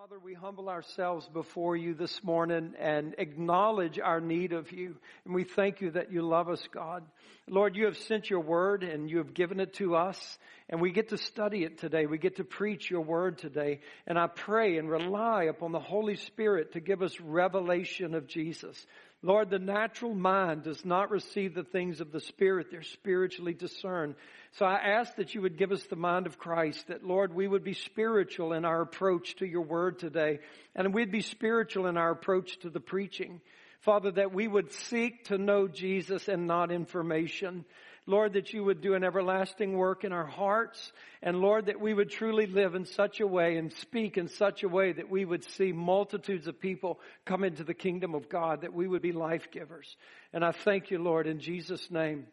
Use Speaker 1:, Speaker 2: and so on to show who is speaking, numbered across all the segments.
Speaker 1: Father, we humble ourselves before you this morning and acknowledge our need of you. And we thank you that you love us, God. Lord, you have sent your word and you have given it to us. And we get to study it today. We get to preach your word today. And I pray and rely upon the Holy Spirit to give us revelation of Jesus. Lord, the natural mind does not receive the things of the Spirit. They're spiritually discerned. So I ask that you would give us the mind of Christ, that Lord, we would be spiritual in our approach to your word today, and we'd be spiritual in our approach to the preaching. Father, that we would seek to know Jesus and not information. Lord, that you would do an everlasting work in our hearts. And Lord, that we would truly live in such a way and speak in such a way that we would see multitudes of people come into the kingdom of God, that we would be life givers. And I thank you, Lord, in Jesus' name.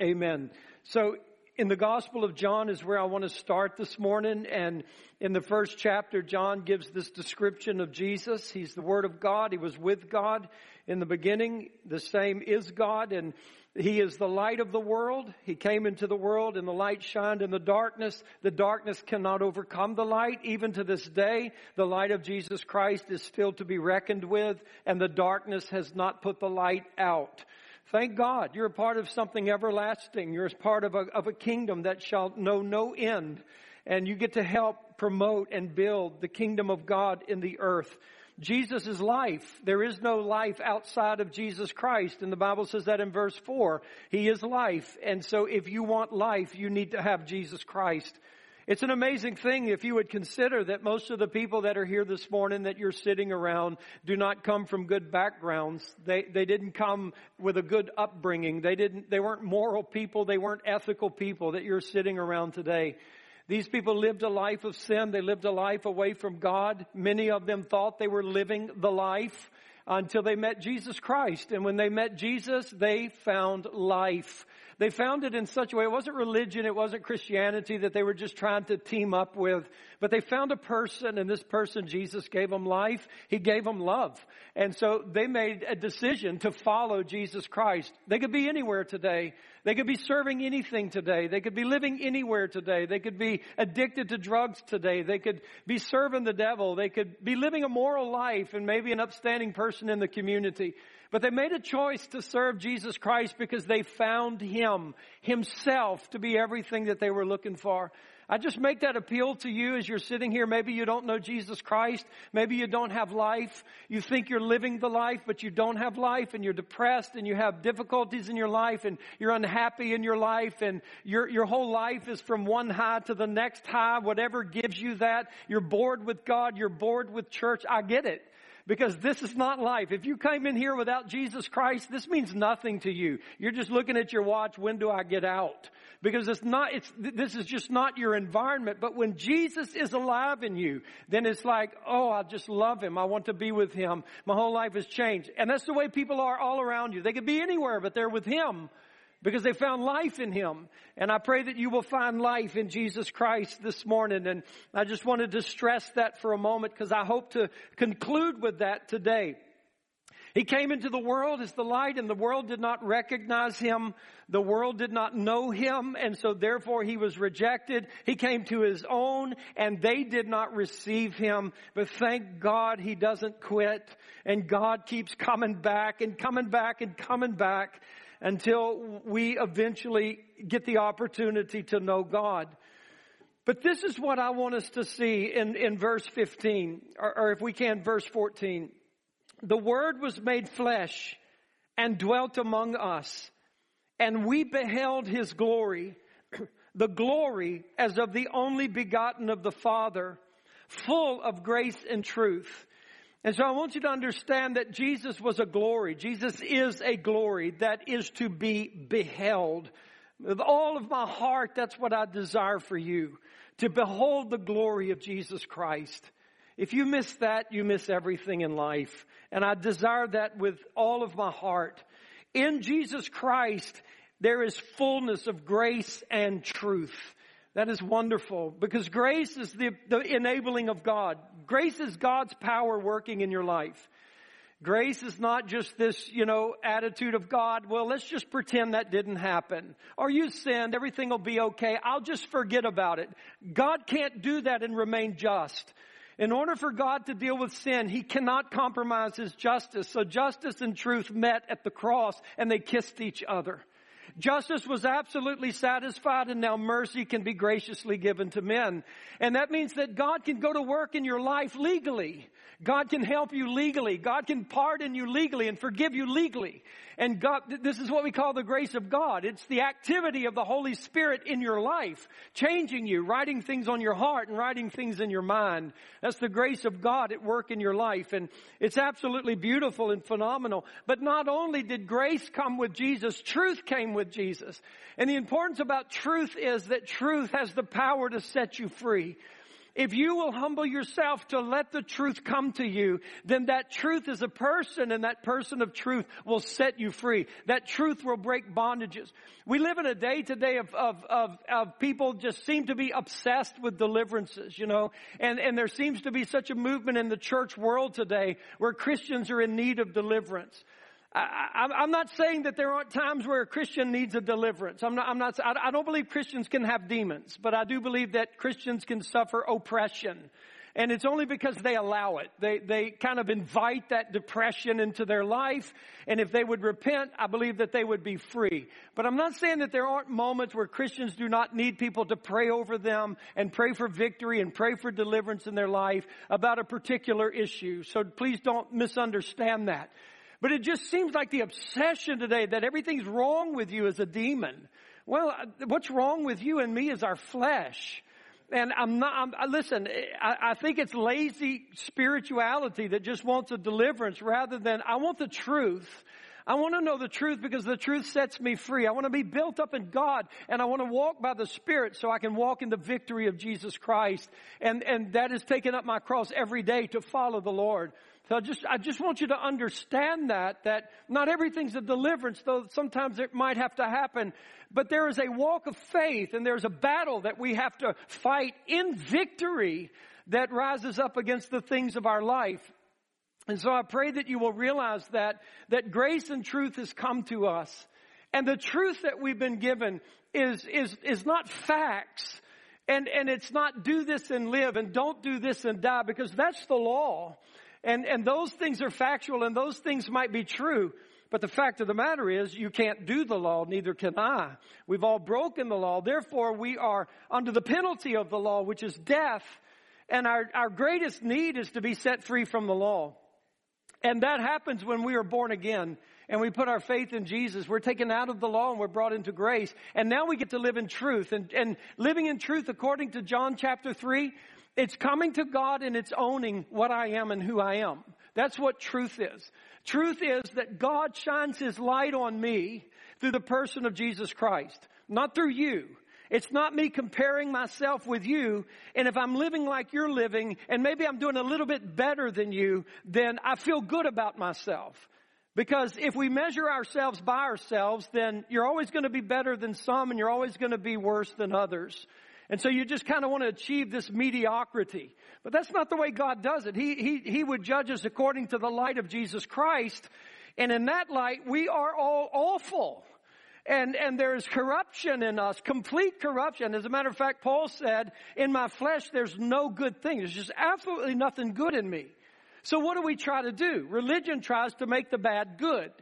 Speaker 1: Amen. So in the Gospel of John is where I want to start this morning. And in the first chapter, John gives this description of Jesus. He's the Word of God. He was with God in the beginning. The same is God. And he is the light of the world. He came into the world and the light shined in the darkness. The darkness cannot overcome the light. Even to this day, the light of Jesus Christ is still to be reckoned with and the darkness has not put the light out. Thank God you're a part of something everlasting. You're a part of a, of a kingdom that shall know no end. And you get to help promote and build the kingdom of God in the earth. Jesus is life. There is no life outside of Jesus Christ. And the Bible says that in verse 4. He is life. And so if you want life, you need to have Jesus Christ. It's an amazing thing if you would consider that most of the people that are here this morning that you're sitting around do not come from good backgrounds. They, they didn't come with a good upbringing. They didn't, they weren't moral people. They weren't ethical people that you're sitting around today. These people lived a life of sin. They lived a life away from God. Many of them thought they were living the life until they met Jesus Christ. And when they met Jesus, they found life. They found it in such a way, it wasn't religion, it wasn't Christianity that they were just trying to team up with, but they found a person and this person, Jesus gave them life. He gave them love. And so they made a decision to follow Jesus Christ. They could be anywhere today. They could be serving anything today. They could be living anywhere today. They could be addicted to drugs today. They could be serving the devil. They could be living a moral life and maybe an upstanding person in the community. But they made a choice to serve Jesus Christ because they found Him, Himself, to be everything that they were looking for. I just make that appeal to you as you're sitting here. Maybe you don't know Jesus Christ. Maybe you don't have life. You think you're living the life, but you don't have life and you're depressed and you have difficulties in your life and you're unhappy in your life and your, your whole life is from one high to the next high. Whatever gives you that. You're bored with God. You're bored with church. I get it because this is not life. If you came in here without Jesus Christ, this means nothing to you. You're just looking at your watch, when do I get out? Because it's not, it's, this is just not your environment. But when Jesus is alive in you, then it's like, oh, I just love Him. I want to be with Him. My whole life has changed. And that's the way people are all around you. They could be anywhere, but they're with Him because they found life in Him. And I pray that you will find life in Jesus Christ this morning. And I just wanted to stress that for a moment because I hope to conclude with that today. He came into the world as the light and the world did not recognize him. The world did not know him and so therefore he was rejected. He came to his own and they did not receive him. But thank God he doesn't quit and God keeps coming back and coming back and coming back until we eventually get the opportunity to know God. But this is what I want us to see in, in verse 15, or, or if we can, verse 14. The Word was made flesh and dwelt among us, and we beheld His glory, the glory as of the only begotten of the Father, full of grace and truth. And so I want you to understand that Jesus was a glory. Jesus is a glory that is to be beheld. With all of my heart, that's what I desire for you. To behold the glory of Jesus Christ. If you miss that, you miss everything in life. And I desire that with all of my heart. In Jesus Christ, there is fullness of grace and truth. That is wonderful because grace is the, the enabling of God. Grace is God's power working in your life. Grace is not just this, you know, attitude of God, well, let's just pretend that didn't happen. Or you sinned, everything will be okay. I'll just forget about it. God can't do that and remain just. In order for God to deal with sin, He cannot compromise His justice. So justice and truth met at the cross and they kissed each other. Justice was absolutely satisfied and now mercy can be graciously given to men. And that means that God can go to work in your life legally. God can help you legally. God can pardon you legally and forgive you legally. And God, this is what we call the grace of God. It's the activity of the Holy Spirit in your life, changing you, writing things on your heart and writing things in your mind. That's the grace of God at work in your life. And it's absolutely beautiful and phenomenal. But not only did grace come with Jesus, truth came with Jesus. And the importance about truth is that truth has the power to set you free. If you will humble yourself to let the truth come to you, then that truth is a person and that person of truth will set you free. That truth will break bondages. We live in a day today of, of, of, of people just seem to be obsessed with deliverances, you know, and, and there seems to be such a movement in the church world today where Christians are in need of deliverance. I, am not saying that there aren't times where a Christian needs a deliverance. I'm not, I'm not, I don't believe Christians can have demons, but I do believe that Christians can suffer oppression. And it's only because they allow it. They, they kind of invite that depression into their life. And if they would repent, I believe that they would be free. But I'm not saying that there aren't moments where Christians do not need people to pray over them and pray for victory and pray for deliverance in their life about a particular issue. So please don't misunderstand that. But it just seems like the obsession today that everything's wrong with you is a demon. Well, uh, what's wrong with you and me is our flesh. And I'm not, I'm, uh, listen, I, I think it's lazy spirituality that just wants a deliverance rather than I want the truth. I want to know the truth because the truth sets me free. I want to be built up in God and I want to walk by the Spirit so I can walk in the victory of Jesus Christ. And, and that is taking up my cross every day to follow the Lord. So I just, I just want you to understand that, that not everything's a deliverance, though sometimes it might have to happen. But there is a walk of faith and there's a battle that we have to fight in victory that rises up against the things of our life. And so I pray that you will realize that, that grace and truth has come to us. And the truth that we've been given is, is, is not facts. And, and it's not do this and live and don't do this and die because that's the law. And, and those things are factual and those things might be true. But the fact of the matter is you can't do the law, neither can I. We've all broken the law. Therefore, we are under the penalty of the law, which is death. And our, our greatest need is to be set free from the law. And that happens when we are born again and we put our faith in Jesus. We're taken out of the law and we're brought into grace. And now we get to live in truth. And, and living in truth, according to John chapter 3, it's coming to God and it's owning what I am and who I am. That's what truth is. Truth is that God shines His light on me through the person of Jesus Christ, not through you. It's not me comparing myself with you. And if I'm living like you're living and maybe I'm doing a little bit better than you, then I feel good about myself. Because if we measure ourselves by ourselves, then you're always going to be better than some and you're always going to be worse than others. And so you just kind of want to achieve this mediocrity. But that's not the way God does it. He, he, he would judge us according to the light of Jesus Christ. And in that light, we are all awful. And, and there's corruption in us, complete corruption. As a matter of fact, Paul said, in my flesh, there's no good thing. There's just absolutely nothing good in me. So what do we try to do? Religion tries to make the bad good.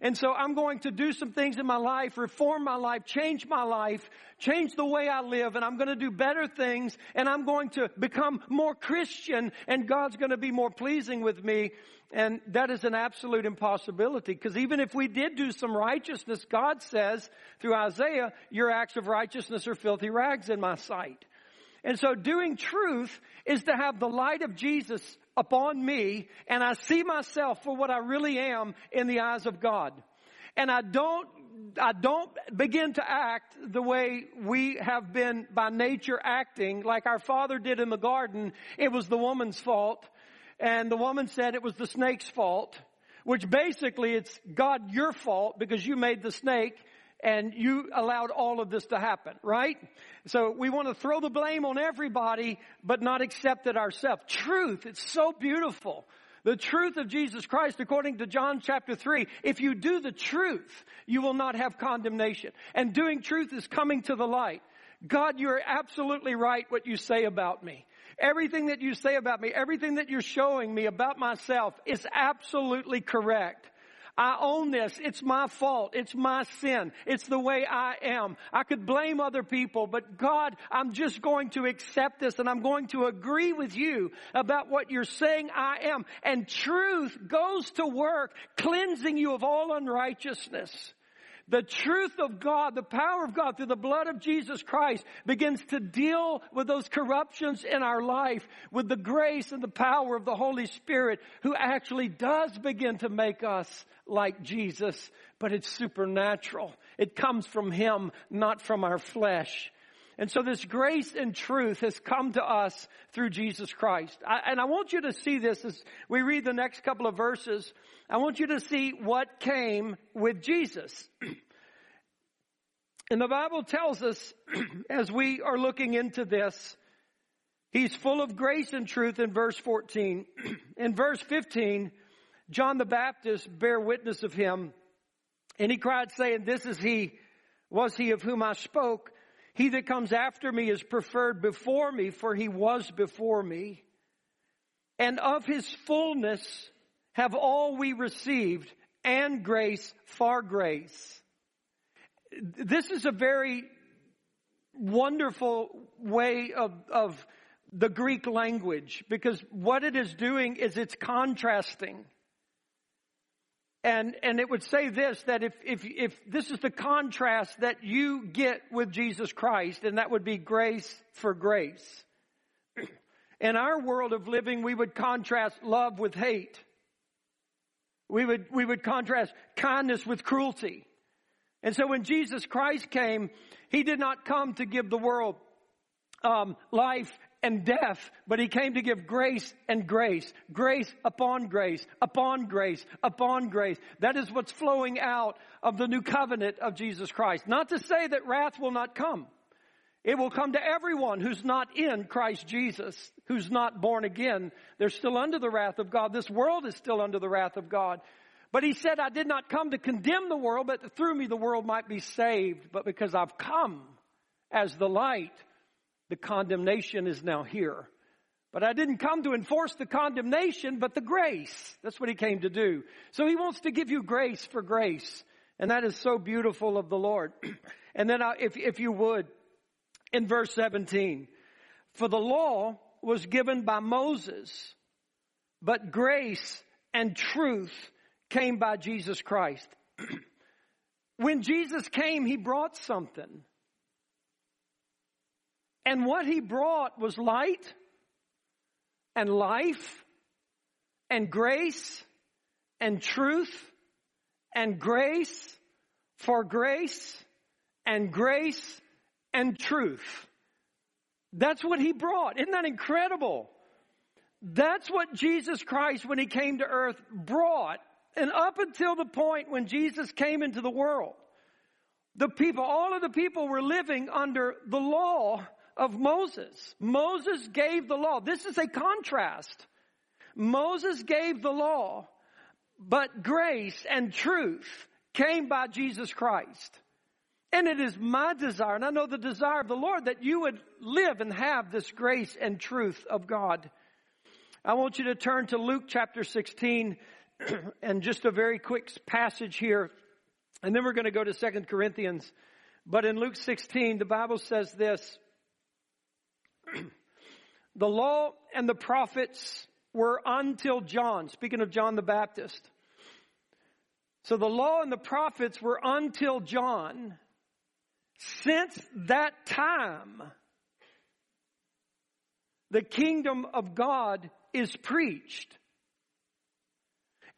Speaker 1: And so I'm going to do some things in my life, reform my life, change my life, change the way I live, and I'm going to do better things, and I'm going to become more Christian, and God's going to be more pleasing with me. And that is an absolute impossibility, because even if we did do some righteousness, God says through Isaiah, your acts of righteousness are filthy rags in my sight. And so doing truth is to have the light of Jesus upon me and I see myself for what I really am in the eyes of God. And I don't, I don't begin to act the way we have been by nature acting like our father did in the garden. It was the woman's fault. And the woman said it was the snake's fault, which basically it's God your fault because you made the snake and you allowed all of this to happen, right? So we want to throw the blame on everybody, but not accept it ourselves. Truth, it's so beautiful. The truth of Jesus Christ, according to John chapter 3, if you do the truth, you will not have condemnation. And doing truth is coming to the light. God, you're absolutely right what you say about me. Everything that you say about me, everything that you're showing me about myself is absolutely correct. I own this. It's my fault. It's my sin. It's the way I am. I could blame other people, but God, I'm just going to accept this and I'm going to agree with you about what you're saying I am. And truth goes to work cleansing you of all unrighteousness. The truth of God, the power of God through the blood of Jesus Christ begins to deal with those corruptions in our life with the grace and the power of the Holy Spirit who actually does begin to make us like Jesus, but it's supernatural. It comes from Him, not from our flesh. And so this grace and truth has come to us through Jesus Christ. I, and I want you to see this as we read the next couple of verses. I want you to see what came with Jesus. and the Bible tells us, as we are looking into this, He's full of grace and truth in verse 14. in verse 15, John the Baptist bare witness of him, and he cried saying, This is he, was he of whom I spoke. He that comes after me is preferred before me, for he was before me. And of his fullness have all we received, and grace far grace. This is a very wonderful way of, of the Greek language because what it is doing is it's contrasting. And, and it would say this, that if, if, if this is the contrast that you get with Jesus Christ, and that would be grace for grace. In our world of living, we would contrast love with hate. We would, we would contrast kindness with cruelty. And so when Jesus Christ came, He did not come to give the world um, life and death, but he came to give grace and grace, grace upon grace, upon grace, upon grace. That is what's flowing out of the new covenant of Jesus Christ. Not to say that wrath will not come. It will come to everyone who's not in Christ Jesus, who's not born again. They're still under the wrath of God. This world is still under the wrath of God. But he said, I did not come to condemn the world, but through me the world might be saved. But because I've come as the light, the condemnation is now here. But I didn't come to enforce the condemnation, but the grace. That's what he came to do. So he wants to give you grace for grace. And that is so beautiful of the Lord. and then uh, if, if you would, in verse 17, for the law was given by Moses, but grace and truth came by Jesus Christ. when Jesus came, he brought something. And what he brought was light and life and grace and truth and grace for grace and grace and truth. That's what he brought. Isn't that incredible? That's what Jesus Christ, when he came to earth, brought. And up until the point when Jesus came into the world, the people, all of the people were living under the law of Moses. Moses gave the law. This is a contrast. Moses gave the law, but grace and truth came by Jesus Christ. And it is my desire, and I know the desire of the Lord, that you would live and have this grace and truth of God. I want you to turn to Luke chapter 16 and just a very quick passage here. And then we're going to go to 2 Corinthians. But in Luke 16, the Bible says this the law and the prophets were until John, speaking of John the Baptist. So the law and the prophets were until John. Since that time, the kingdom of God is preached.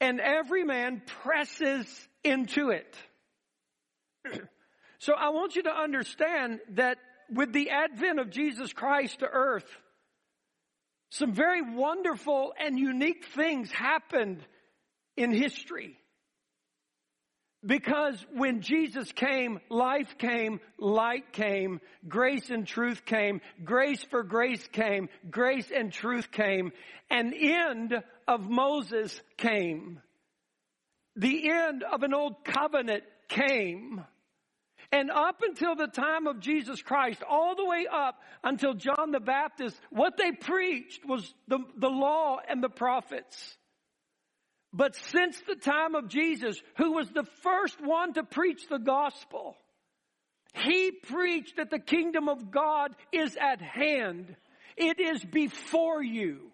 Speaker 1: And every man presses into it. so I want you to understand that with the advent of Jesus Christ to earth, some very wonderful and unique things happened in history. Because when Jesus came, life came, light came, grace and truth came, grace for grace came, grace and truth came, an end of Moses came. The end of an old covenant came. And up until the time of Jesus Christ, all the way up until John the Baptist, what they preached was the, the law and the prophets. But since the time of Jesus, who was the first one to preach the gospel, he preached that the kingdom of God is at hand. It is before you.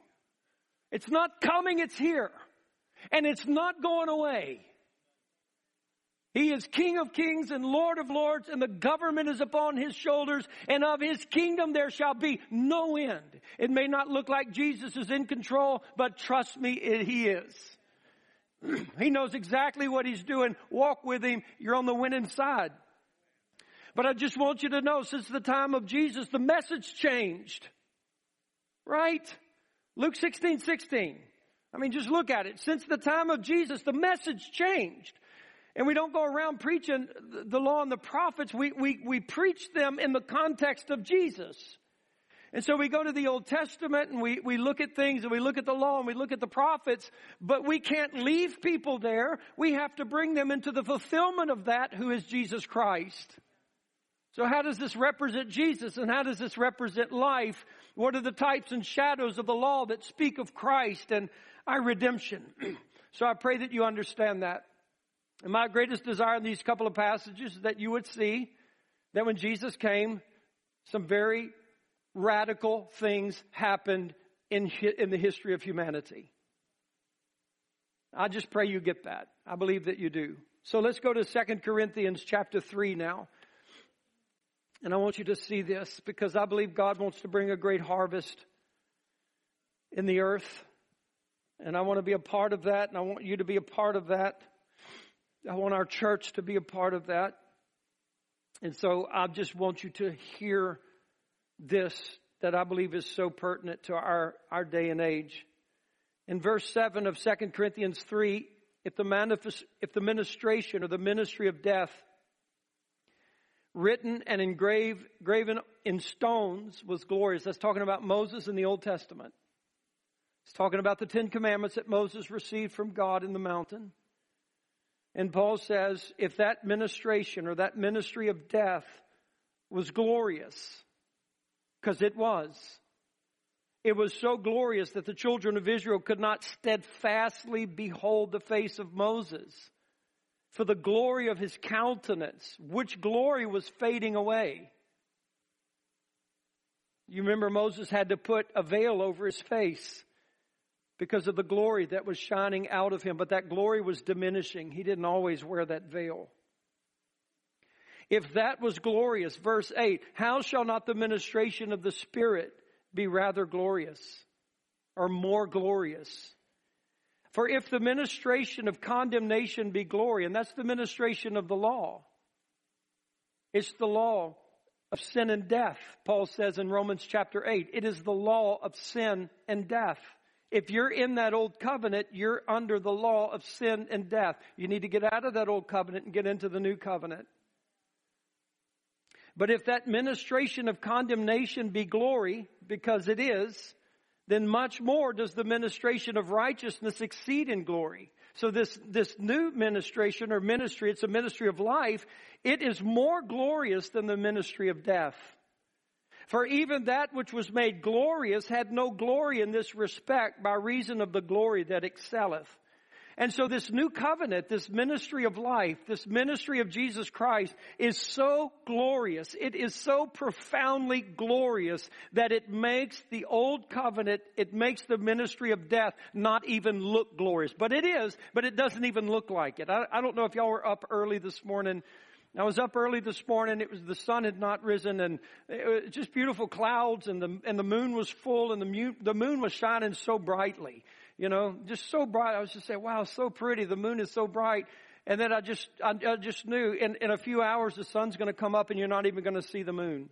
Speaker 1: It's not coming, it's here. And it's not going away. He is King of kings and Lord of lords, and the government is upon his shoulders, and of his kingdom there shall be no end. It may not look like Jesus is in control, but trust me, it, he is. he knows exactly what he's doing. Walk with him. You're on the winning side. But I just want you to know, since the time of Jesus, the message changed. Right? Luke 16, 16. I mean, just look at it. Since the time of Jesus, the message changed. And we don't go around preaching the law and the prophets. We, we, we preach them in the context of Jesus. And so we go to the Old Testament and we, we look at things and we look at the law and we look at the prophets, but we can't leave people there. We have to bring them into the fulfillment of that who is Jesus Christ. So how does this represent Jesus and how does this represent life? What are the types and shadows of the law that speak of Christ and our redemption? so I pray that you understand that. And my greatest desire in these couple of passages is that you would see that when Jesus came, some very radical things happened in, in the history of humanity. I just pray you get that. I believe that you do. So let's go to 2 Corinthians chapter 3 now. And I want you to see this because I believe God wants to bring a great harvest in the earth. And I want to be a part of that, and I want you to be a part of that. I want our church to be a part of that. And so I just want you to hear this that I believe is so pertinent to our, our day and age. In verse 7 of 2 Corinthians 3, if the, manifest, if the ministration or the ministry of death written and engraved, graven in stones was glorious. That's talking about Moses in the Old Testament. It's talking about the Ten Commandments that Moses received from God in the mountain. And Paul says, if that ministration or that ministry of death was glorious, because it was, it was so glorious that the children of Israel could not steadfastly behold the face of Moses for the glory of his countenance, which glory was fading away. You remember Moses had to put a veil over his face because of the glory that was shining out of him, but that glory was diminishing. He didn't always wear that veil. If that was glorious, verse 8, how shall not the ministration of the Spirit be rather glorious or more glorious? For if the ministration of condemnation be glory, and that's the ministration of the law, it's the law of sin and death, Paul says in Romans chapter 8. It is the law of sin and death. If you're in that old covenant, you're under the law of sin and death. You need to get out of that old covenant and get into the new covenant. But if that ministration of condemnation be glory, because it is, then much more does the ministration of righteousness exceed in glory. So this, this new ministration or ministry, it's a ministry of life, it is more glorious than the ministry of death. For even that which was made glorious had no glory in this respect by reason of the glory that excelleth. And so this new covenant, this ministry of life, this ministry of Jesus Christ is so glorious. It is so profoundly glorious that it makes the old covenant, it makes the ministry of death not even look glorious. But it is, but it doesn't even look like it. I, I don't know if y'all were up early this morning I was up early this morning. It was the sun had not risen, and it was just beautiful clouds, and the and the moon was full, and the moon, the moon was shining so brightly. You know, just so bright. I was just saying, "Wow, so pretty. The moon is so bright." And then I just I, I just knew in in a few hours the sun's going to come up, and you're not even going to see the moon.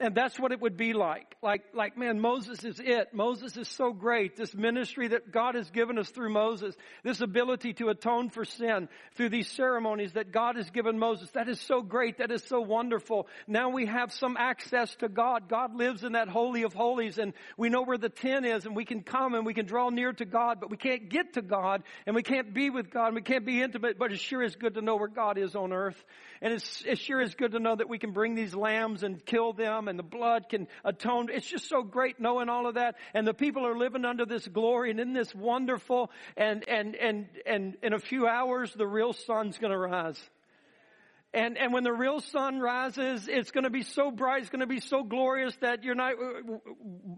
Speaker 1: And that's what it would be like. Like, like, man, Moses is it. Moses is so great. This ministry that God has given us through Moses, this ability to atone for sin through these ceremonies that God has given Moses, that is so great. That is so wonderful. Now we have some access to God. God lives in that holy of holies and we know where the tent is and we can come and we can draw near to God, but we can't get to God and we can't be with God and we can't be intimate, but it sure is good to know where God is on earth. And it's, it sure is good to know that we can bring these lambs and kill them and the blood can atone. It's just so great knowing all of that. And the people are living under this glory and in this wonderful and, and, and, and in a few hours, the real sun's going to rise. And, and when the real sun rises, it's going to be so bright, it's going to be so glorious that you're not,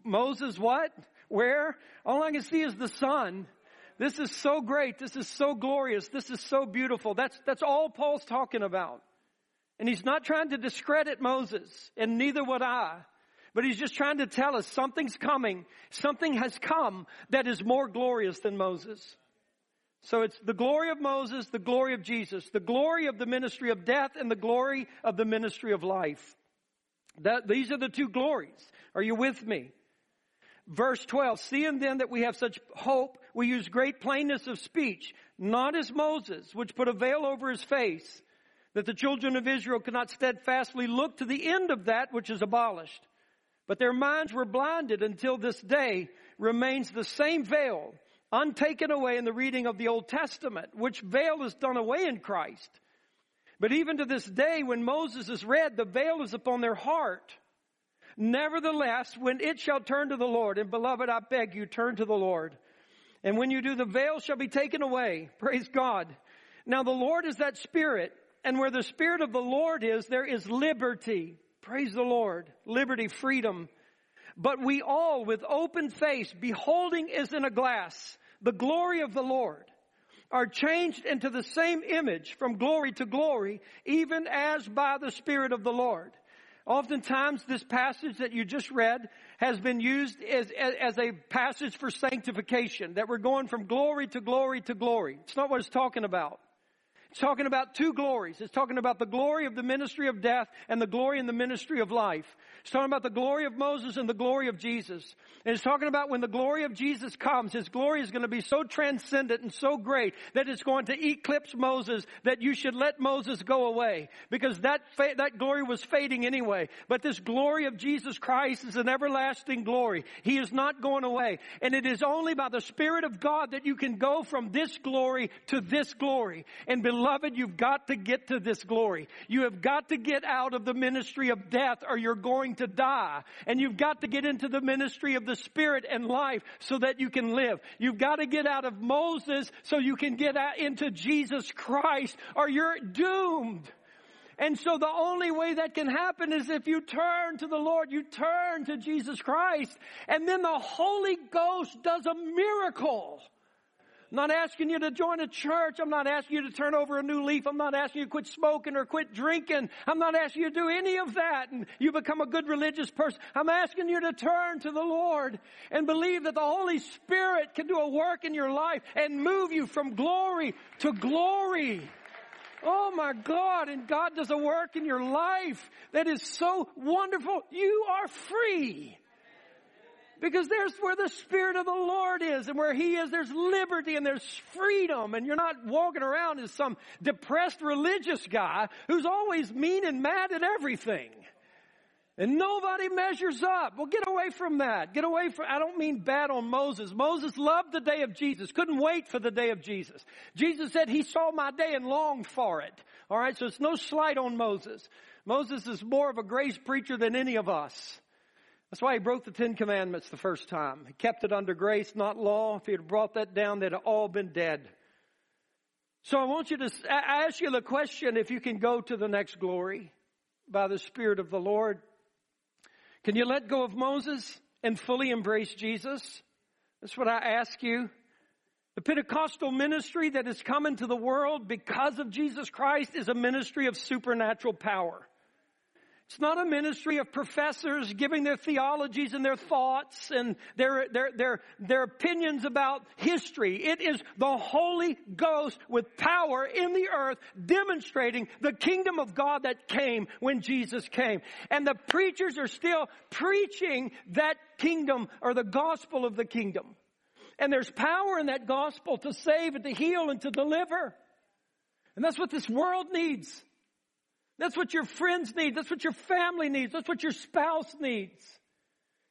Speaker 1: Moses, what? Where? All I can see is the sun. This is so great. This is so glorious. This is so beautiful. That's, that's all Paul's talking about. And he's not trying to discredit Moses, and neither would I. But he's just trying to tell us something's coming. Something has come that is more glorious than Moses. So it's the glory of Moses, the glory of Jesus, the glory of the ministry of death, and the glory of the ministry of life. That, these are the two glories. Are you with me? Verse 12, seeing then that we have such hope, we use great plainness of speech, not as Moses, which put a veil over his face, that the children of Israel could not steadfastly look to the end of that which is abolished. But their minds were blinded until this day remains the same veil, untaken away in the reading of the Old Testament, which veil is done away in Christ. But even to this day, when Moses is read, the veil is upon their heart. Nevertheless, when it shall turn to the Lord, and beloved, I beg you, turn to the Lord. And when you do, the veil shall be taken away. Praise God. Now the Lord is that Spirit, and where the Spirit of the Lord is, there is liberty. Praise the Lord. Liberty, freedom. But we all with open face, beholding as in a glass the glory of the Lord, are changed into the same image from glory to glory, even as by the Spirit of the Lord. Oftentimes this passage that you just read has been used as, as, a passage for sanctification, that we're going from glory to glory to glory. It's not what it's talking about. It's talking about two glories. It's talking about the glory of the ministry of death and the glory in the ministry of life. It's talking about the glory of Moses and the glory of Jesus. And it's talking about when the glory of Jesus comes, His glory is going to be so transcendent and so great that it's going to eclipse Moses that you should let Moses go away. Because that, fa- that glory was fading anyway. But this glory of Jesus Christ is an everlasting glory. He is not going away. And it is only by the Spirit of God that you can go from this glory to this glory. And beloved, you've got to get to this glory. You have got to get out of the ministry of death or you're going to die. And you've got to get into the ministry of the Spirit and life so that you can live. You've got to get out of Moses so you can get out into Jesus Christ or you're doomed. And so the only way that can happen is if you turn to the Lord, you turn to Jesus Christ, and then the Holy Ghost does a miracle. I'm not asking you to join a church. I'm not asking you to turn over a new leaf. I'm not asking you to quit smoking or quit drinking. I'm not asking you to do any of that and you become a good religious person. I'm asking you to turn to the Lord and believe that the Holy Spirit can do a work in your life and move you from glory to glory. Oh my God, and God does a work in your life that is so wonderful. You are free. Because there's where the Spirit of the Lord is and where He is, there's liberty and there's freedom and you're not walking around as some depressed religious guy who's always mean and mad at everything. And nobody measures up. Well, get away from that. Get away from, I don't mean bad on Moses. Moses loved the day of Jesus. Couldn't wait for the day of Jesus. Jesus said he saw my day and longed for it. Alright, so it's no slight on Moses. Moses is more of a grace preacher than any of us. That's why he broke the Ten Commandments the first time. He kept it under grace, not law. If he had brought that down, they'd have all been dead. So I want you to I ask you the question if you can go to the next glory by the Spirit of the Lord. Can you let go of Moses and fully embrace Jesus? That's what I ask you. The Pentecostal ministry that has come into the world because of Jesus Christ is a ministry of supernatural power. It's not a ministry of professors giving their theologies and their thoughts and their, their, their, their opinions about history. It is the Holy Ghost with power in the earth demonstrating the kingdom of God that came when Jesus came. And the preachers are still preaching that kingdom or the gospel of the kingdom. And there's power in that gospel to save and to heal and to deliver. And that's what this world needs. That's what your friends need. That's what your family needs. That's what your spouse needs.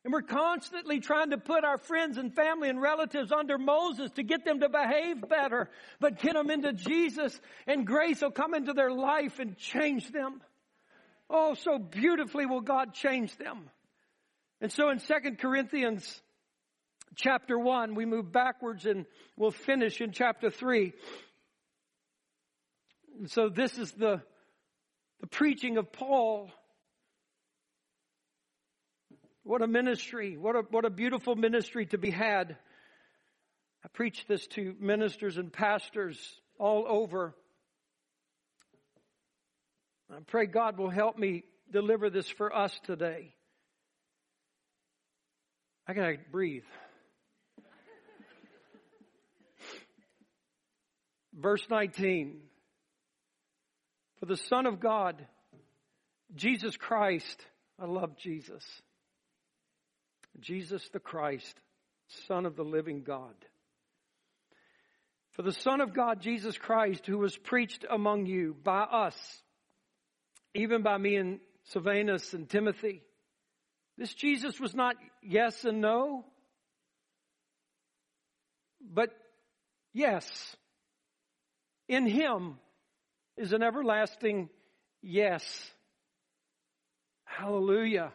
Speaker 1: And we're constantly trying to put our friends and family and relatives under Moses to get them to behave better, but get them into Jesus and grace will come into their life and change them. Oh, so beautifully will God change them. And so in 2 Corinthians chapter 1, we move backwards and we'll finish in chapter 3. And so this is the the preaching of Paul. What a ministry. What a, what a beautiful ministry to be had. I preach this to ministers and pastors all over. I pray God will help me deliver this for us today. I gotta breathe. Verse 19. For the Son of God, Jesus Christ, I love Jesus. Jesus the Christ, Son of the living God. For the Son of God, Jesus Christ, who was preached among you by us, even by me and Silvanus and Timothy, this Jesus was not yes and no, but yes. In Him, is an everlasting yes. Hallelujah.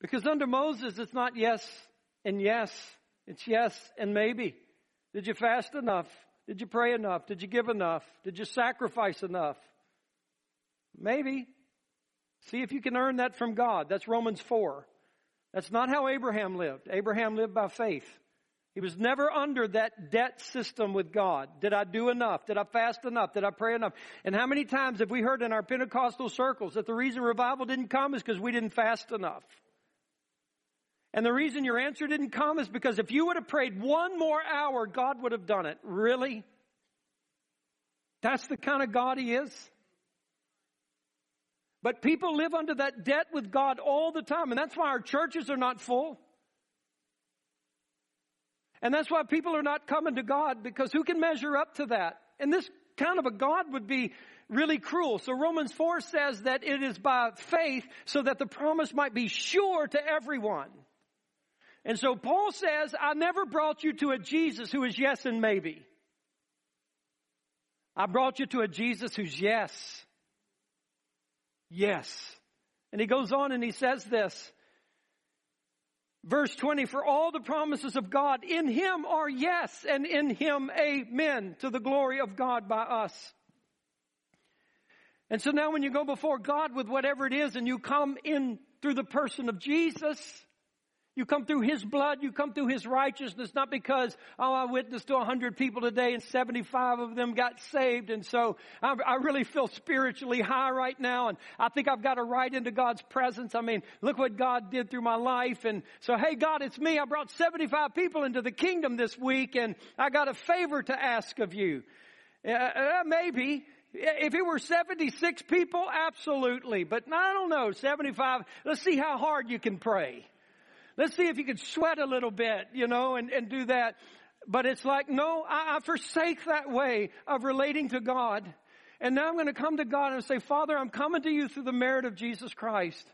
Speaker 1: Because under Moses, it's not yes and yes. It's yes and maybe. Did you fast enough? Did you pray enough? Did you give enough? Did you sacrifice enough? Maybe. See if you can earn that from God. That's Romans 4. That's not how Abraham lived. Abraham lived by faith. He was never under that debt system with God. Did I do enough? Did I fast enough? Did I pray enough? And how many times have we heard in our Pentecostal circles that the reason revival didn't come is because we didn't fast enough? And the reason your answer didn't come is because if you would have prayed one more hour, God would have done it. Really? That's the kind of God He is. But people live under that debt with God all the time, and that's why our churches are not full. And that's why people are not coming to God because who can measure up to that? And this kind of a God would be really cruel. So Romans 4 says that it is by faith so that the promise might be sure to everyone. And so Paul says, I never brought you to a Jesus who is yes and maybe. I brought you to a Jesus who's yes. Yes. And he goes on and he says this. Verse 20, for all the promises of God in Him are yes, and in Him amen, to the glory of God by us. And so now when you go before God with whatever it is and you come in through the person of Jesus, you come through His blood, you come through His righteousness, not because, oh, I witnessed to 100 people today and 75 of them got saved. And so I, I really feel spiritually high right now. And I think I've got a right into God's presence. I mean, look what God did through my life. And so, hey, God, it's me. I brought 75 people into the kingdom this week and I got a favor to ask of you. Uh, uh, maybe. If it were 76 people, absolutely. But I don't know, 75. Let's see how hard you can pray. Let's see if you can sweat a little bit, you know, and, and do that. But it's like, no, I, I forsake that way of relating to God. And now I'm going to come to God and say, Father, I'm coming to you through the merit of Jesus Christ.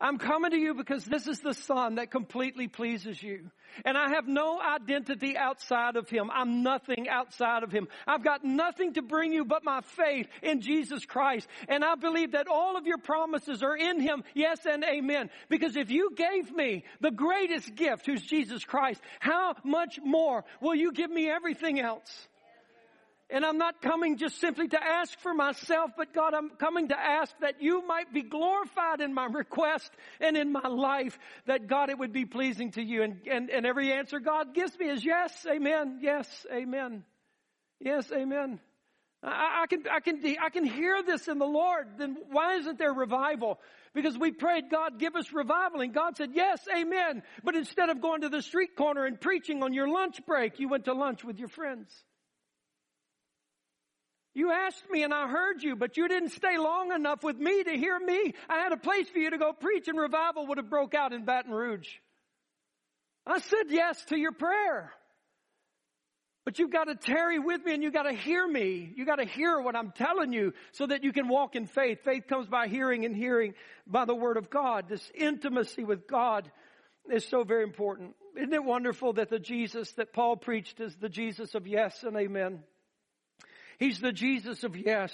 Speaker 1: I'm coming to you because this is the Son that completely pleases you. And I have no identity outside of Him. I'm nothing outside of Him. I've got nothing to bring you but my faith in Jesus Christ. And I believe that all of your promises are in Him. Yes and amen. Because if you gave me the greatest gift, who's Jesus Christ, how much more will you give me everything else? And I'm not coming just simply to ask for myself, but God, I'm coming to ask that you might be glorified in my request and in my life, that God, it would be pleasing to you. And, and, and every answer God gives me is yes, amen, yes, amen, yes, amen. I, I, can, I can, I can hear this in the Lord. Then why isn't there revival? Because we prayed, God, give us revival. And God said, yes, amen. But instead of going to the street corner and preaching on your lunch break, you went to lunch with your friends. You asked me and I heard you, but you didn't stay long enough with me to hear me. I had a place for you to go preach and revival would have broke out in Baton Rouge. I said yes to your prayer. But you've got to tarry with me and you've got to hear me. You've got to hear what I'm telling you so that you can walk in faith. Faith comes by hearing and hearing by the Word of God. This intimacy with God is so very important. Isn't it wonderful that the Jesus that Paul preached is the Jesus of yes and amen? He's the Jesus of yes.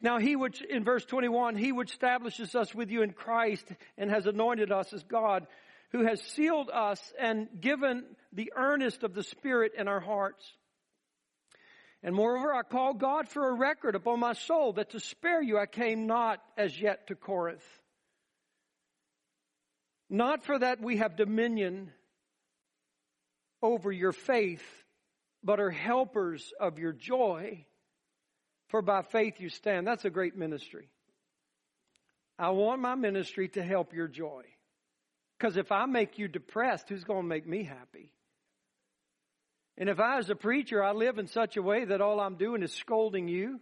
Speaker 1: Now he which, in verse 21, he which establishes us with you in Christ and has anointed us as God who has sealed us and given the earnest of the Spirit in our hearts. And moreover, I call God for a record upon my soul that to spare you I came not as yet to Corinth. Not for that we have dominion over your faith, but are helpers of your joy. For by faith you stand. That's a great ministry. I want my ministry to help your joy. Because if I make you depressed, who's going to make me happy? And if I, as a preacher, I live in such a way that all I'm doing is scolding you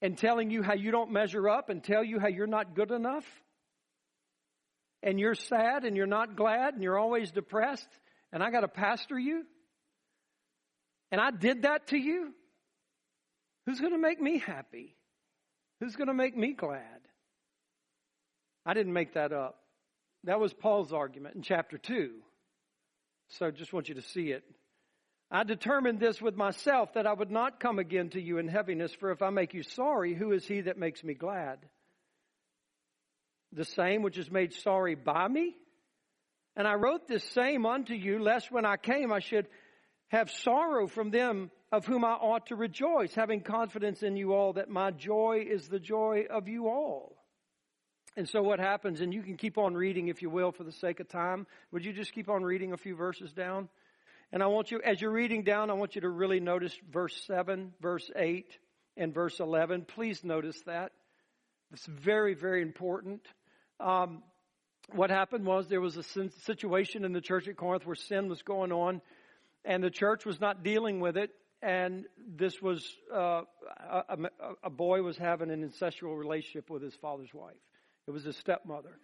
Speaker 1: and telling you how you don't measure up and tell you how you're not good enough, and you're sad and you're not glad and you're always depressed, and I got to pastor you, and I did that to you, who's going to make me happy? Who's going to make me glad? I didn't make that up. That was Paul's argument in chapter 2. So just want you to see it. I determined this with myself that I would not come again to you in heaviness, for if I make you sorry, who is he that makes me glad? The same which is made sorry by me? And I wrote this same unto you, lest when I came I should have sorrow from them of whom I ought to rejoice, having confidence in you all that my joy is the joy of you all. And so what happens, and you can keep on reading if you will for the sake of time. Would you just keep on reading a few verses down? And I want you, as you're reading down, I want you to really notice verse 7, verse 8, and verse 11. Please notice that. It's very, very important. Um, what happened was there was a situation in the church at Corinth where sin was going on, and the church was not dealing with it. And this was uh, a, a boy was having an incestual relationship with his father's wife. It was his stepmother.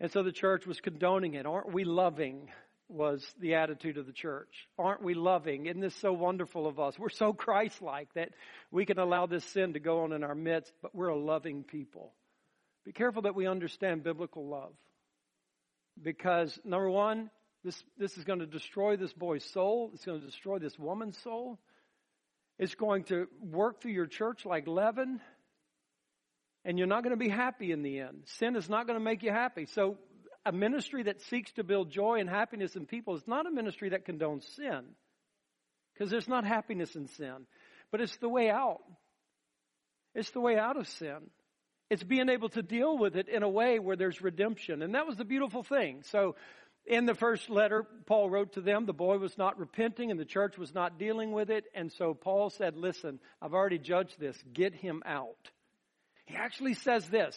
Speaker 1: And so the church was condoning it. Aren't we loving? Was the attitude of the church. Aren't we loving? Isn't this so wonderful of us? We're so Christ like that we can allow this sin to go on in our midst, but we're a loving people. Be careful that we understand biblical love. Because, number one, this, this is going to destroy this boy's soul. It's going to destroy this woman's soul. It's going to work through your church like leaven and you're not going to be happy in the end. Sin is not going to make you happy. So a ministry that seeks to build joy and happiness in people is not a ministry that condones sin. Because there's not happiness in sin. But it's the way out. It's the way out of sin. It's being able to deal with it in a way where there's redemption. And that was the beautiful thing. So in the first letter, Paul wrote to them, the boy was not repenting and the church was not dealing with it. And so Paul said, listen, I've already judged this. Get him out. He actually says this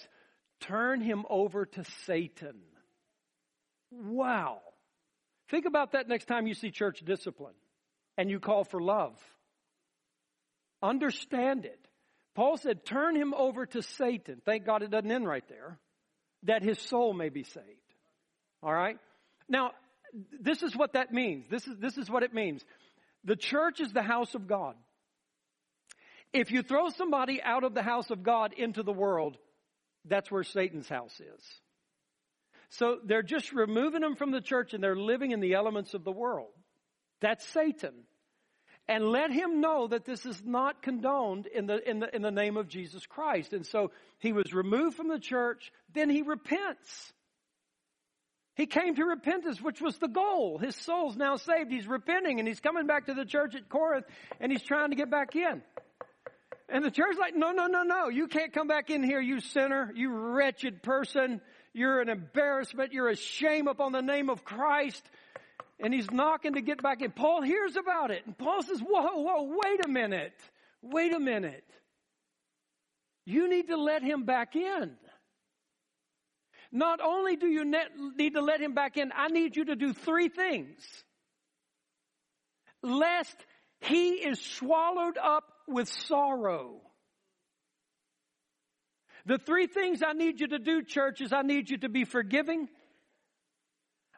Speaker 1: turn him over to Satan. Wow. Think about that next time you see church discipline and you call for love. Understand it. Paul said, turn him over to Satan. Thank God it doesn't end right there. That his soul may be saved. All right? Now, this is what that means. This is, this is what it means. The church is the house of God. If you throw somebody out of the house of God into the world, that's where Satan's house is. So they're just removing them from the church and they're living in the elements of the world. That's Satan. And let him know that this is not condoned in the, in the, in the name of Jesus Christ. And so he was removed from the church, then he repents. He came to repentance, which was the goal. His soul's now saved. He's repenting and he's coming back to the church at Corinth and he's trying to get back in. And the church's like, no, no, no, no. You can't come back in here, you sinner, you wretched person. You're an embarrassment. You're a shame upon the name of Christ. And he's knocking to get back in. Paul hears about it. And Paul says, whoa, whoa, wait a minute. Wait a minute. You need to let him back in. Not only do you need to let him back in, I need you to do three things. Lest he is swallowed up with sorrow. The three things I need you to do, church, is I need you to be forgiving,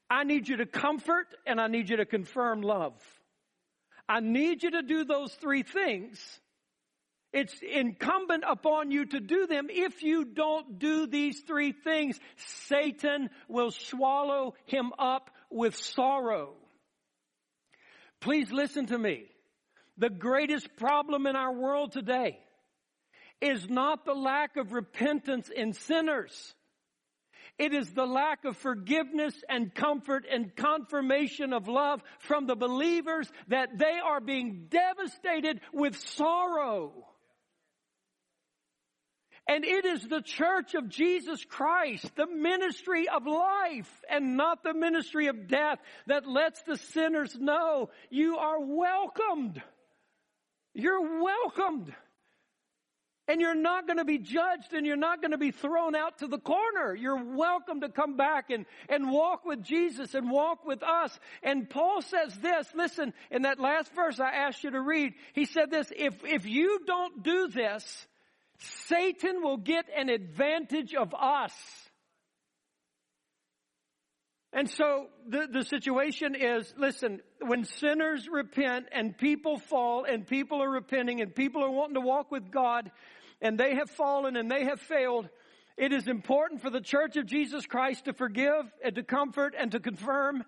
Speaker 1: I need you to comfort, and I need you to confirm love. I need you to do those three things. It's incumbent upon you to do them. If you don't do these three things, Satan will swallow him up with sorrow. Please listen to me. The greatest problem in our world today is not the lack of repentance in sinners. It is the lack of forgiveness and comfort and confirmation of love from the believers that they are being devastated with sorrow. And it is the church of Jesus Christ, the ministry of life and not the ministry of death that lets the sinners know you are welcomed. You're welcomed. And you're not going to be judged and you're not going to be thrown out to the corner. You're welcome to come back and, and walk with Jesus and walk with us. And Paul says this, listen, in that last verse I asked you to read, he said this, if, if you don't do this, Satan will get an advantage of us. And so the, the situation is, listen, when sinners repent and people fall and people are repenting and people are wanting to walk with God and they have fallen and they have failed, it is important for the church of Jesus Christ to forgive and to comfort and to confirm.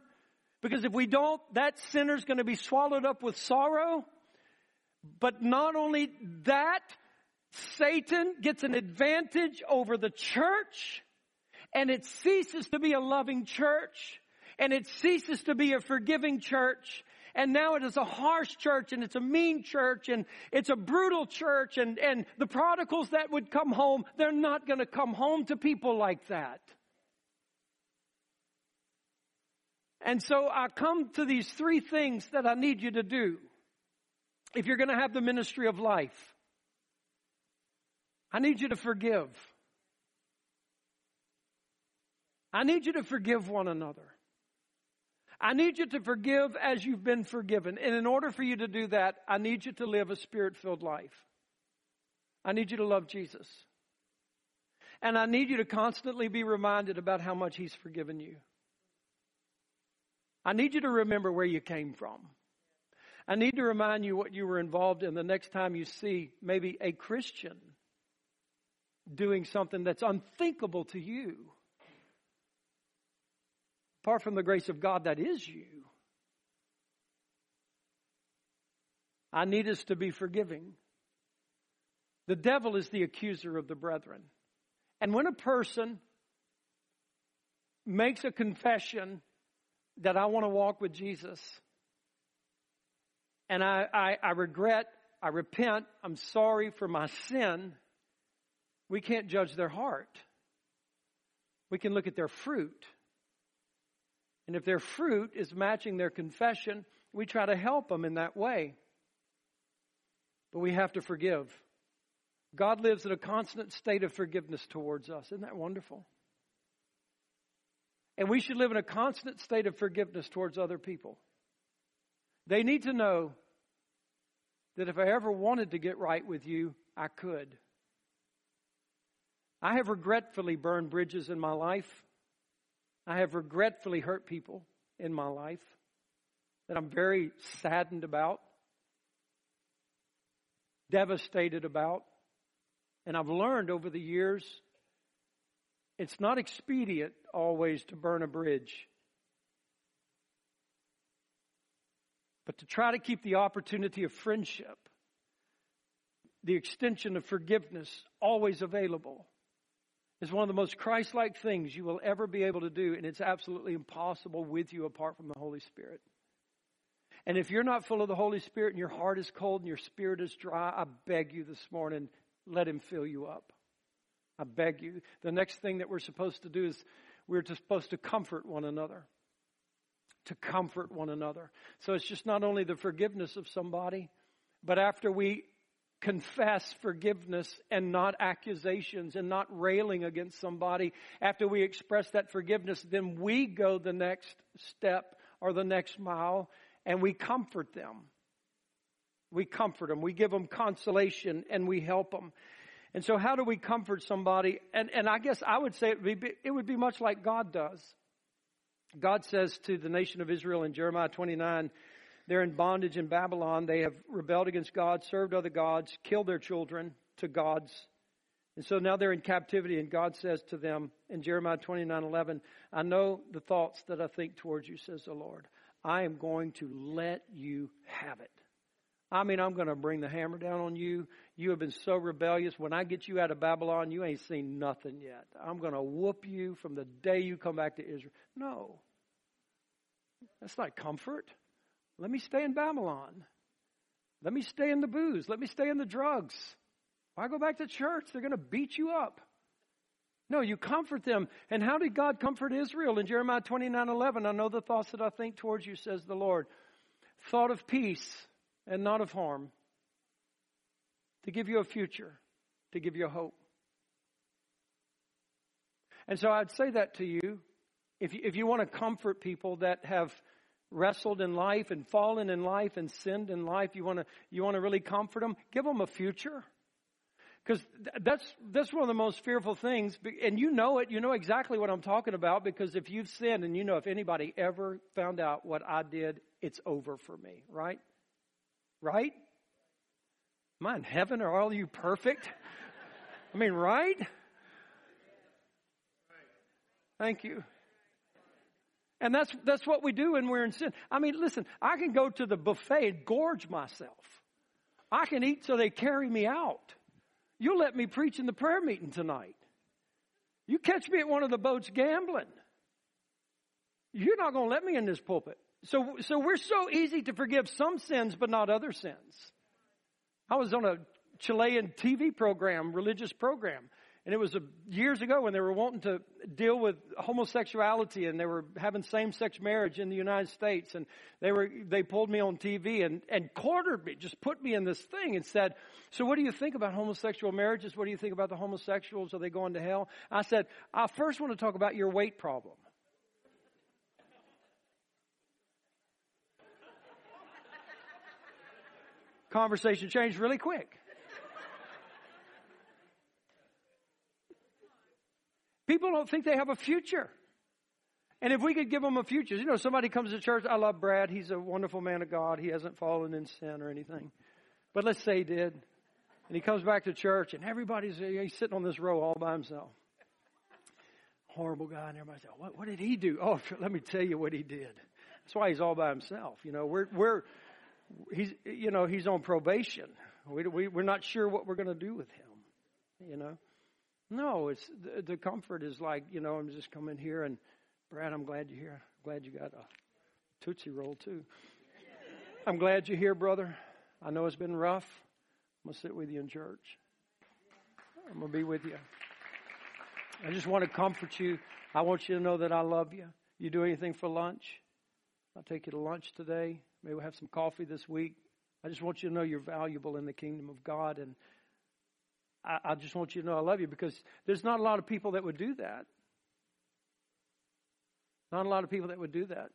Speaker 1: Because if we don't, that sinner's going to be swallowed up with sorrow. But not only that, Satan gets an advantage over the church and it ceases to be a loving church and it ceases to be a forgiving church and now it is a harsh church and it's a mean church and it's a brutal church and, and the prodigals that would come home, they're not going to come home to people like that. And so I come to these three things that I need you to do if you're going to have the ministry of life. I need you to forgive. I need you to forgive one another. I need you to forgive as you've been forgiven. And in order for you to do that, I need you to live a spirit filled life. I need you to love Jesus. And I need you to constantly be reminded about how much He's forgiven you. I need you to remember where you came from. I need to remind you what you were involved in the next time you see maybe a Christian doing something that's unthinkable to you. Apart from the grace of God that is you. I need us to be forgiving. The devil is the accuser of the brethren. And when a person makes a confession that I want to walk with Jesus, and I, I, I regret, I repent, I'm sorry for my sin, we can't judge their heart. We can look at their fruit. And if their fruit is matching their confession, we try to help them in that way. But we have to forgive. God lives in a constant state of forgiveness towards us. Isn't that wonderful? And we should live in a constant state of forgiveness towards other people. They need to know that if I ever wanted to get right with you, I could. I have regretfully burned bridges in my life. I have regretfully hurt people in my life that I'm very saddened about, devastated about. And I've learned over the years it's not expedient always to burn a bridge. But to try to keep the opportunity of friendship, the extension of forgiveness always available is one of the most Christ like things you will ever be able to do, and it's absolutely impossible with you apart from the Holy Spirit. And if you're not full of the Holy Spirit and your heart is cold and your spirit is dry, I beg you this morning, let Him fill you up. I beg you. The next thing that we're supposed to do is we're supposed to comfort one another. To comfort one another. So it's just not only the forgiveness of somebody, but after we confess forgiveness and not accusations and not railing against somebody. After we express that forgiveness, then we go the next step or the next mile and we comfort them. We comfort them. We give them consolation and we help them. And so how do we comfort somebody? And, and I guess I would say it would, be, it would be much like God does. God says to the nation of Israel in Jeremiah 29, they're in bondage in Babylon. They have rebelled against God, served other gods, killed their children to gods. And so now they're in captivity, and God says to them in Jeremiah 29 11, I know the thoughts that I think towards you, says the Lord. I am going to let you have it. I mean, I'm going to bring the hammer down on you. You have been so rebellious. When I get you out of Babylon, you ain't seen nothing yet. I'm going to whoop you from the day you come back to Israel. No. That's not comfort. Let me stay in Babylon. Let me stay in the booze. Let me stay in the drugs. Why go back to church? They're going to beat you up. No, you comfort them. And how did God comfort Israel in Jeremiah 29 11? I know the thoughts that I think towards you, says the Lord. Thought of peace and not of harm, to give you a future, to give you a hope. And so I'd say that to you. If you, if you want to comfort people that have wrestled in life and fallen in life and sinned in life, you want to, you want to really comfort them, give them a future. Because that's, that's one of the most fearful things. And you know it. You know exactly what I'm talking about because if you've sinned and you know if anybody ever found out what I did, it's over for me, right? Right? Am I in heaven? Are all you perfect? I mean, right? Thank you. And that's, that's what we do when we're in sin. I mean, listen, I can go to the buffet and gorge myself. I can eat so they carry me out. You'll let me preach in the prayer meeting tonight. You catch me at one of the boats gambling. You're not going to let me in this pulpit. So, so we're so easy to forgive some sins, but not other sins. I was on a Chilean TV program, religious program, and it was a, years ago when they were wanting to deal with homosexuality and they were having same-sex marriage in the United States. And they were, they pulled me on TV and, and quartered me, just put me in this thing and said, so what do you think about homosexual marriages? What do you think about the homosexuals? Are they going to hell? I said, I first want to talk about your weight problem. conversation changed really quick. People don't think they have a future. And if we could give them a future, you know, somebody comes to church, I love Brad, he's a wonderful man of God, he hasn't fallen in sin or anything. But let's say he did. And he comes back to church and everybody's he's sitting on this row all by himself. Horrible guy, and everybody says, what, what did he do? Oh, let me tell you what he did. That's why he's all by himself. You know, we're, we're, he's, you know, he's on probation. We, we, we're not sure what we're going to do with him, you know. No, it's the, the comfort is like, you know, I'm just coming here and Brad, I'm glad you're here. glad you got a Tootsie Roll too. I'm glad you're here, brother. I know it's been rough. I'm to sit with you in church. I'm to be with you. I just want to comfort you. I want you to know that I love you. You do anything for lunch? I'll take you to lunch today. Maybe we'll have some coffee this week. I just want you to know you're valuable in the kingdom of God. And I, I just want you to know I love you because there's not a lot of people that would do that. Not a lot of people that would do that.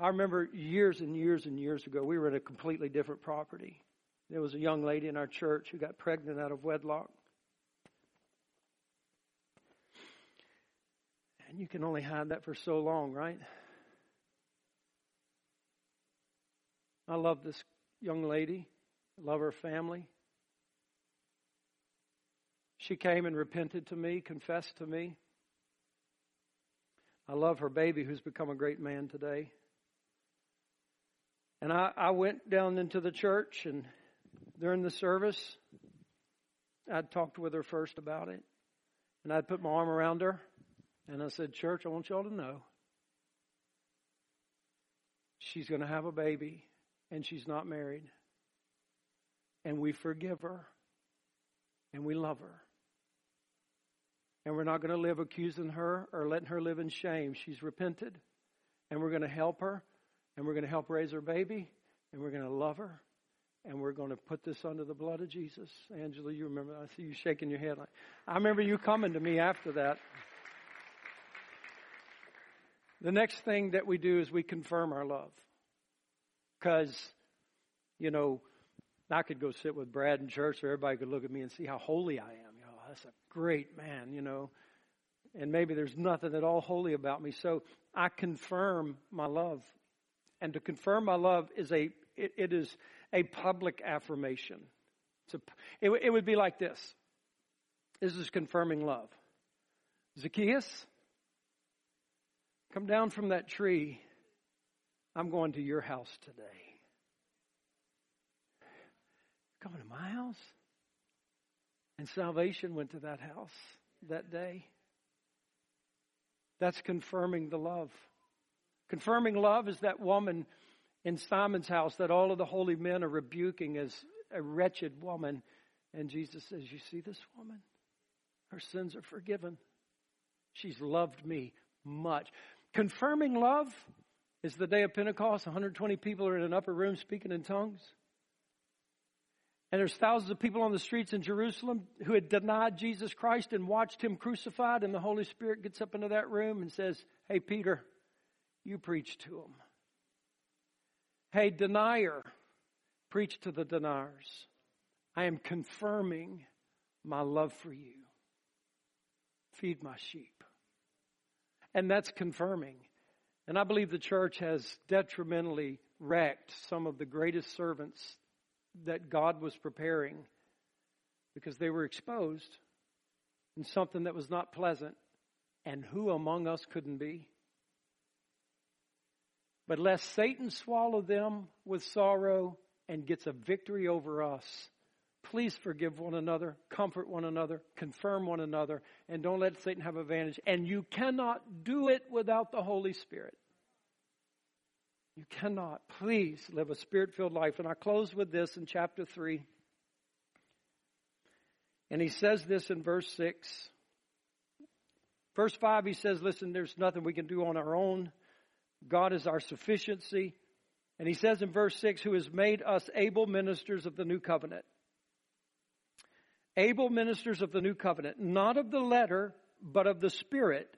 Speaker 1: I remember years and years and years ago, we were at a completely different property. There was a young lady in our church who got pregnant out of wedlock. And you can only hide that for so long, right? I love this young lady. I love her family. She came and repented to me, confessed to me. I love her baby who's become a great man today. And I, I went down into the church and during the service, I'd talked with her first about it. And I'd put my arm around her and I said, Church, I want y'all to know she's going to have a baby and she's not married. And we forgive her and we love her. And we're not going to live accusing her or letting her live in shame. She's repented. And we're going to help her. And we're going to help raise her baby. And we're going to love her. and we're going to put this under the blood of Jesus. Angela, you remember? I see you shaking your head. I remember you coming to me after that. The next thing that we do is we confirm our love. Because, you know, I could go sit with Brad in church, or everybody could look at me and see how holy I am. That's a great man, you know. And maybe there's nothing at all holy about me. So I confirm my love. And to confirm my love is a, it, it is a public affirmation. A, it, it would be like this. This is confirming love. Zacchaeus, come down from that tree. I'm going to your house today. Coming to my house? And salvation went to that house that day. That's confirming the love. Confirming love is that woman in Simon's house that all of the holy men are rebuking as a wretched woman. And Jesus says, You see this woman? Her sins are forgiven. She's loved me much. Confirming love is the day of Pentecost. 120 people are in an upper room speaking in tongues. And there's thousands of people on the streets in Jerusalem who had denied Jesus Christ and watched him crucified. And the Holy Spirit gets up into that room and says, Hey, Peter, you preach to them. Hey, denier, preach to the deniers. I am confirming my love for you. Feed my sheep. And that's confirming. And I believe the church has detrimentally wrecked some of the greatest servants that God was preparing because they were exposed in something that was not pleasant. And who among us couldn't be? But lest Satan swallow them with sorrow and gets a victory over us, please forgive one another, comfort one another, confirm one another, and don't let Satan have advantage. And you cannot do it without the Holy Spirit. You cannot. Please live a spirit filled life. And I close with this in chapter 3. And he says this in verse 6. Verse 5, he says, Listen, there's nothing we can do on our own. God is our sufficiency. And he says in verse 6, who has made us able ministers of the new covenant. Able ministers of the new covenant, not of the letter, but of the spirit.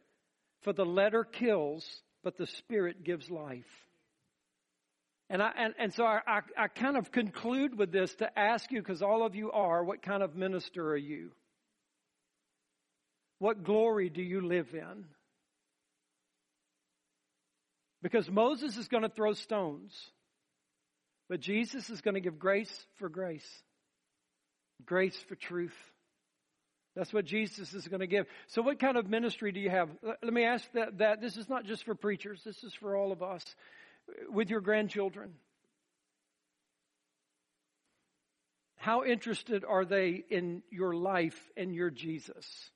Speaker 1: For the letter kills, but the spirit gives life. And I and, and so I, I, I kind of conclude with this to ask you, because all of you are, what kind of minister are you? What glory do you live in? Because Moses is going to throw stones, but Jesus is going to give grace for grace, grace for truth. That's what Jesus is going to give. So, what kind of ministry do you have? Let me ask that, that. This is not just for preachers, this is for all of us. With your grandchildren, how interested are they in your life and your Jesus?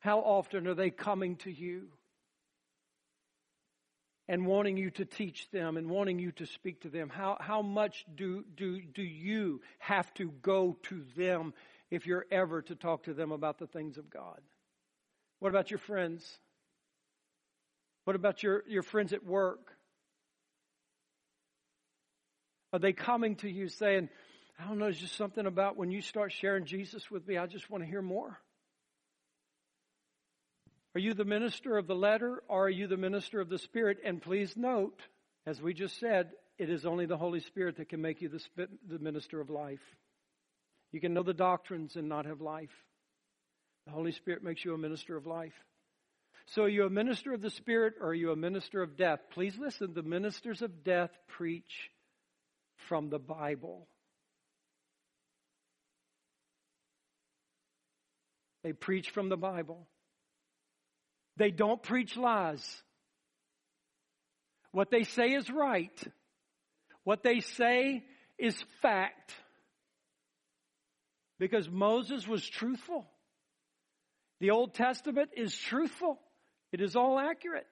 Speaker 1: How often are they coming to you? and wanting you to teach them and wanting you to speak to them? How, how much do, do, do you have to go to them if you're ever to talk to them about the things of God? What about your friends? What about your, your friends at work? Are they coming to you saying, I don't know, there's just something about when you start sharing Jesus with me, I just want to hear more? Are you the minister of the letter or are you the minister of the Spirit? And please note, as we just said, it is only the Holy Spirit that can make you the, the minister of life. You can know the doctrines and not have life. The Holy Spirit makes you a minister of life. So are you a minister of the Spirit or are you a minister of death? Please listen. The ministers of death preach from the Bible. They preach from the Bible. They don't preach lies. What they say is right. What they say is fact. Because Moses was truthful. The Old Testament is truthful. It is all accurate.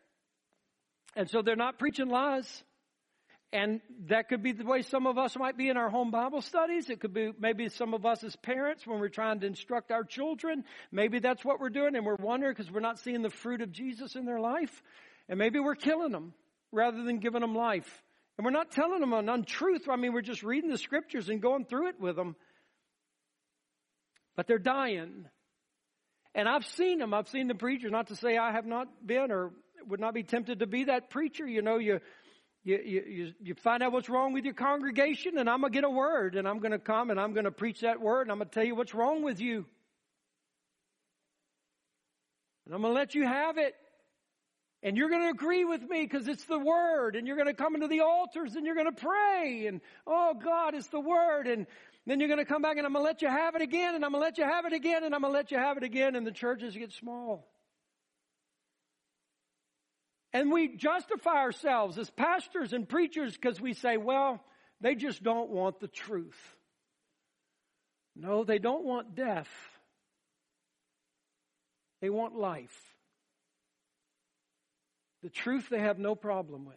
Speaker 1: And so they're not preaching lies. And that could be the way some of us might be in our home Bible studies. It could be maybe some of us as parents when we're trying to instruct our children. Maybe that's what we're doing and we're wondering because we're not seeing the fruit of Jesus in their life. And maybe we're killing them rather than giving them life And we're not telling them an untruth. I mean, we're just reading the scriptures and going through it with them. But they're dying. And I've seen them. I've seen the preachers, not to say I have not been or would not be tempted to be that preacher. You know, you, you, you, you find out what's wrong with your congregation and I'm going to get a word and I'm going to come and I'm going to preach that word and I'm going to tell you what's wrong with you. And I'm going to let you have it. And you're going to agree with me because it's the word. And you're going to come into the altars and you're going to pray. And, oh God, it's the word. And then you're going to come back and I'm going to let you have it again. And I'm going to let you have it again. And I'm going to let you have it again. And the churches get small. And we justify ourselves as pastors and preachers because we say, well, they just don't want the truth. No, they don't want death. They want life. The truth they have no problem with.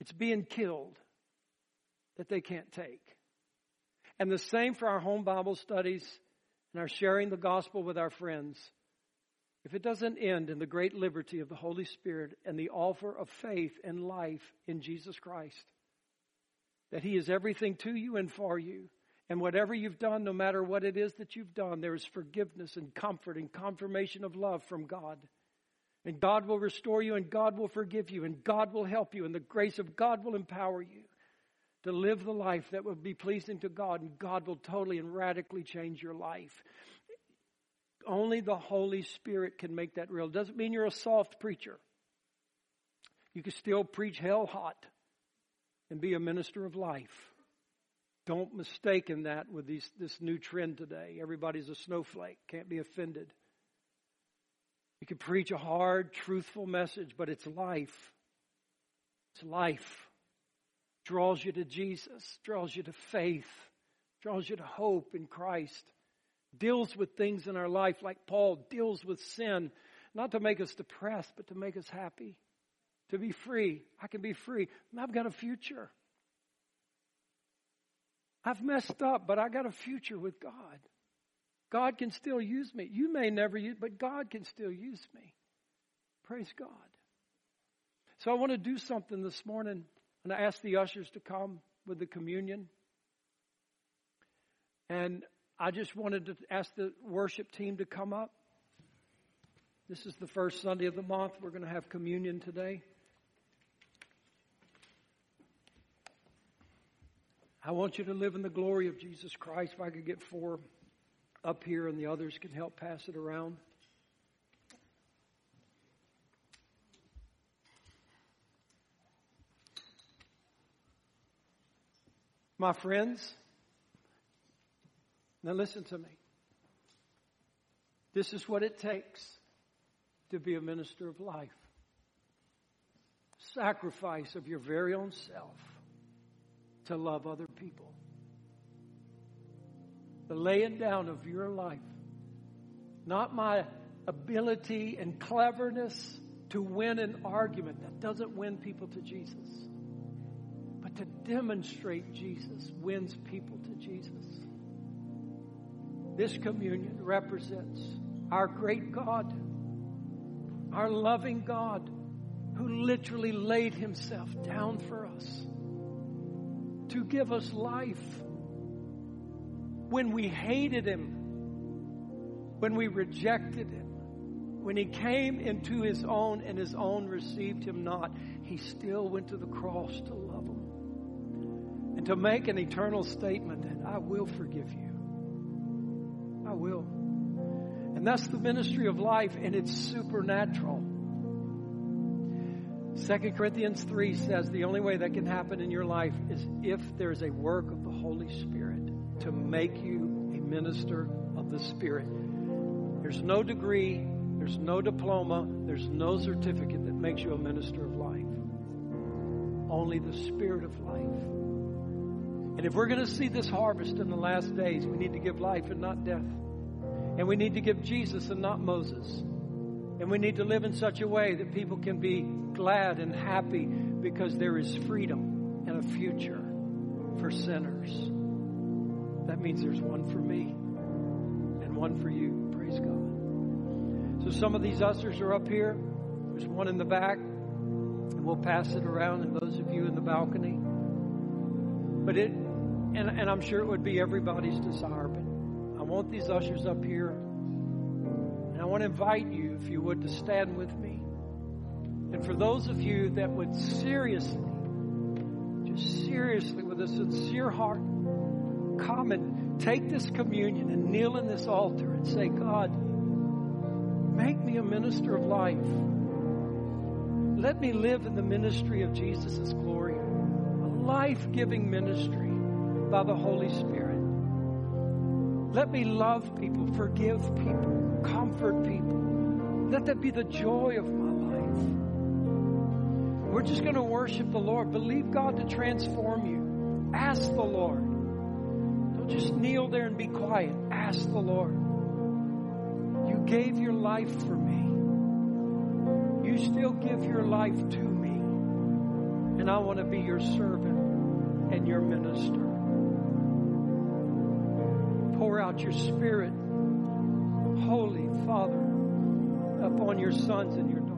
Speaker 1: It's being killed that they can't take. And the same for our home Bible studies and our sharing the gospel with our friends. If it doesn't end in the great liberty of the Holy Spirit and the offer of faith and life in Jesus Christ, that He is everything to you and for you, and whatever you've done, no matter what it is that you've done, there is forgiveness and comfort and confirmation of love from God. And God will restore you and God will forgive you and God will help you and the grace of God will empower you to live the life that will be pleasing to God and God will totally and radically change your life. Only the Holy Spirit can make that real. Doesn't mean you're a soft preacher. You can still preach hell hot and be a minister of life. Don't mistake in that with these, this new trend today. Everybody's a snowflake, can't be offended. You can preach a hard, truthful message, but it's life. It's life. Draws you to Jesus, draws you to faith, draws you to hope in Christ. Deals with things in our life like Paul deals with sin, not to make us depressed, but to make us happy. To be free. I can be free. I've got a future. I've messed up, but I got a future with God. God can still use me. You may never use, but God can still use me. Praise God. So I want to do something this morning, and I asked the ushers to come with the communion. And I just wanted to ask the worship team to come up. This is the first Sunday of the month. We're going to have communion today. I want you to live in the glory of Jesus Christ. If I could get four up here and the others can help pass it around. My friends, now listen to me. This is what it takes to be a minister of life. Sacrifice of your very own self to love other people. The laying down of your life. Not my ability and cleverness to win an argument. That doesn't win people to Jesus. To demonstrate Jesus wins people to Jesus. This communion represents our great God, our loving God, who literally laid himself down for us to give us life. When we hated him, when we rejected him, when he came into his own and his own received him not, he still went to the cross to love them and to make an eternal statement that I will forgive you. I will. And that's the ministry of life, and it's supernatural. 2 Corinthians 3 says the only way that can happen in your life is if there's a work of the Holy Spirit to make you a minister of the Spirit. There's no degree, there's no diploma, there's no certificate that makes you a minister of life. Only the Spirit of life. And if we're going to see this harvest in the last days, we need to give life and not death. And we need to give Jesus and not Moses. And we need to live in such a way that people can be glad and happy because there is freedom and a future for sinners. That means there's one for me and one for you. Praise God. So some of these ushers are up here. There's one in the back. And we'll pass it around, and those of you in the balcony. But it, and, and I'm sure it would be everybody's desire, but I want these ushers up here. And I want to invite you, if you would, to stand with me. And for those of you that would seriously, just seriously, with a sincere heart, come and take this communion and kneel in this altar and say, God, make me a minister of life. Let me live in the ministry of Jesus' glory, a life giving ministry by the Holy Spirit. Let me love people, forgive people, comfort people. Let that be the joy of my life. We're just going to worship the Lord. Believe God to transform you. Ask the Lord. Don't just kneel there and be quiet. Ask the Lord. You gave your life for me. You still give your life to me. And I want to be your servant and your minister. Pour out your spirit, Holy Father, upon your sons and your daughters.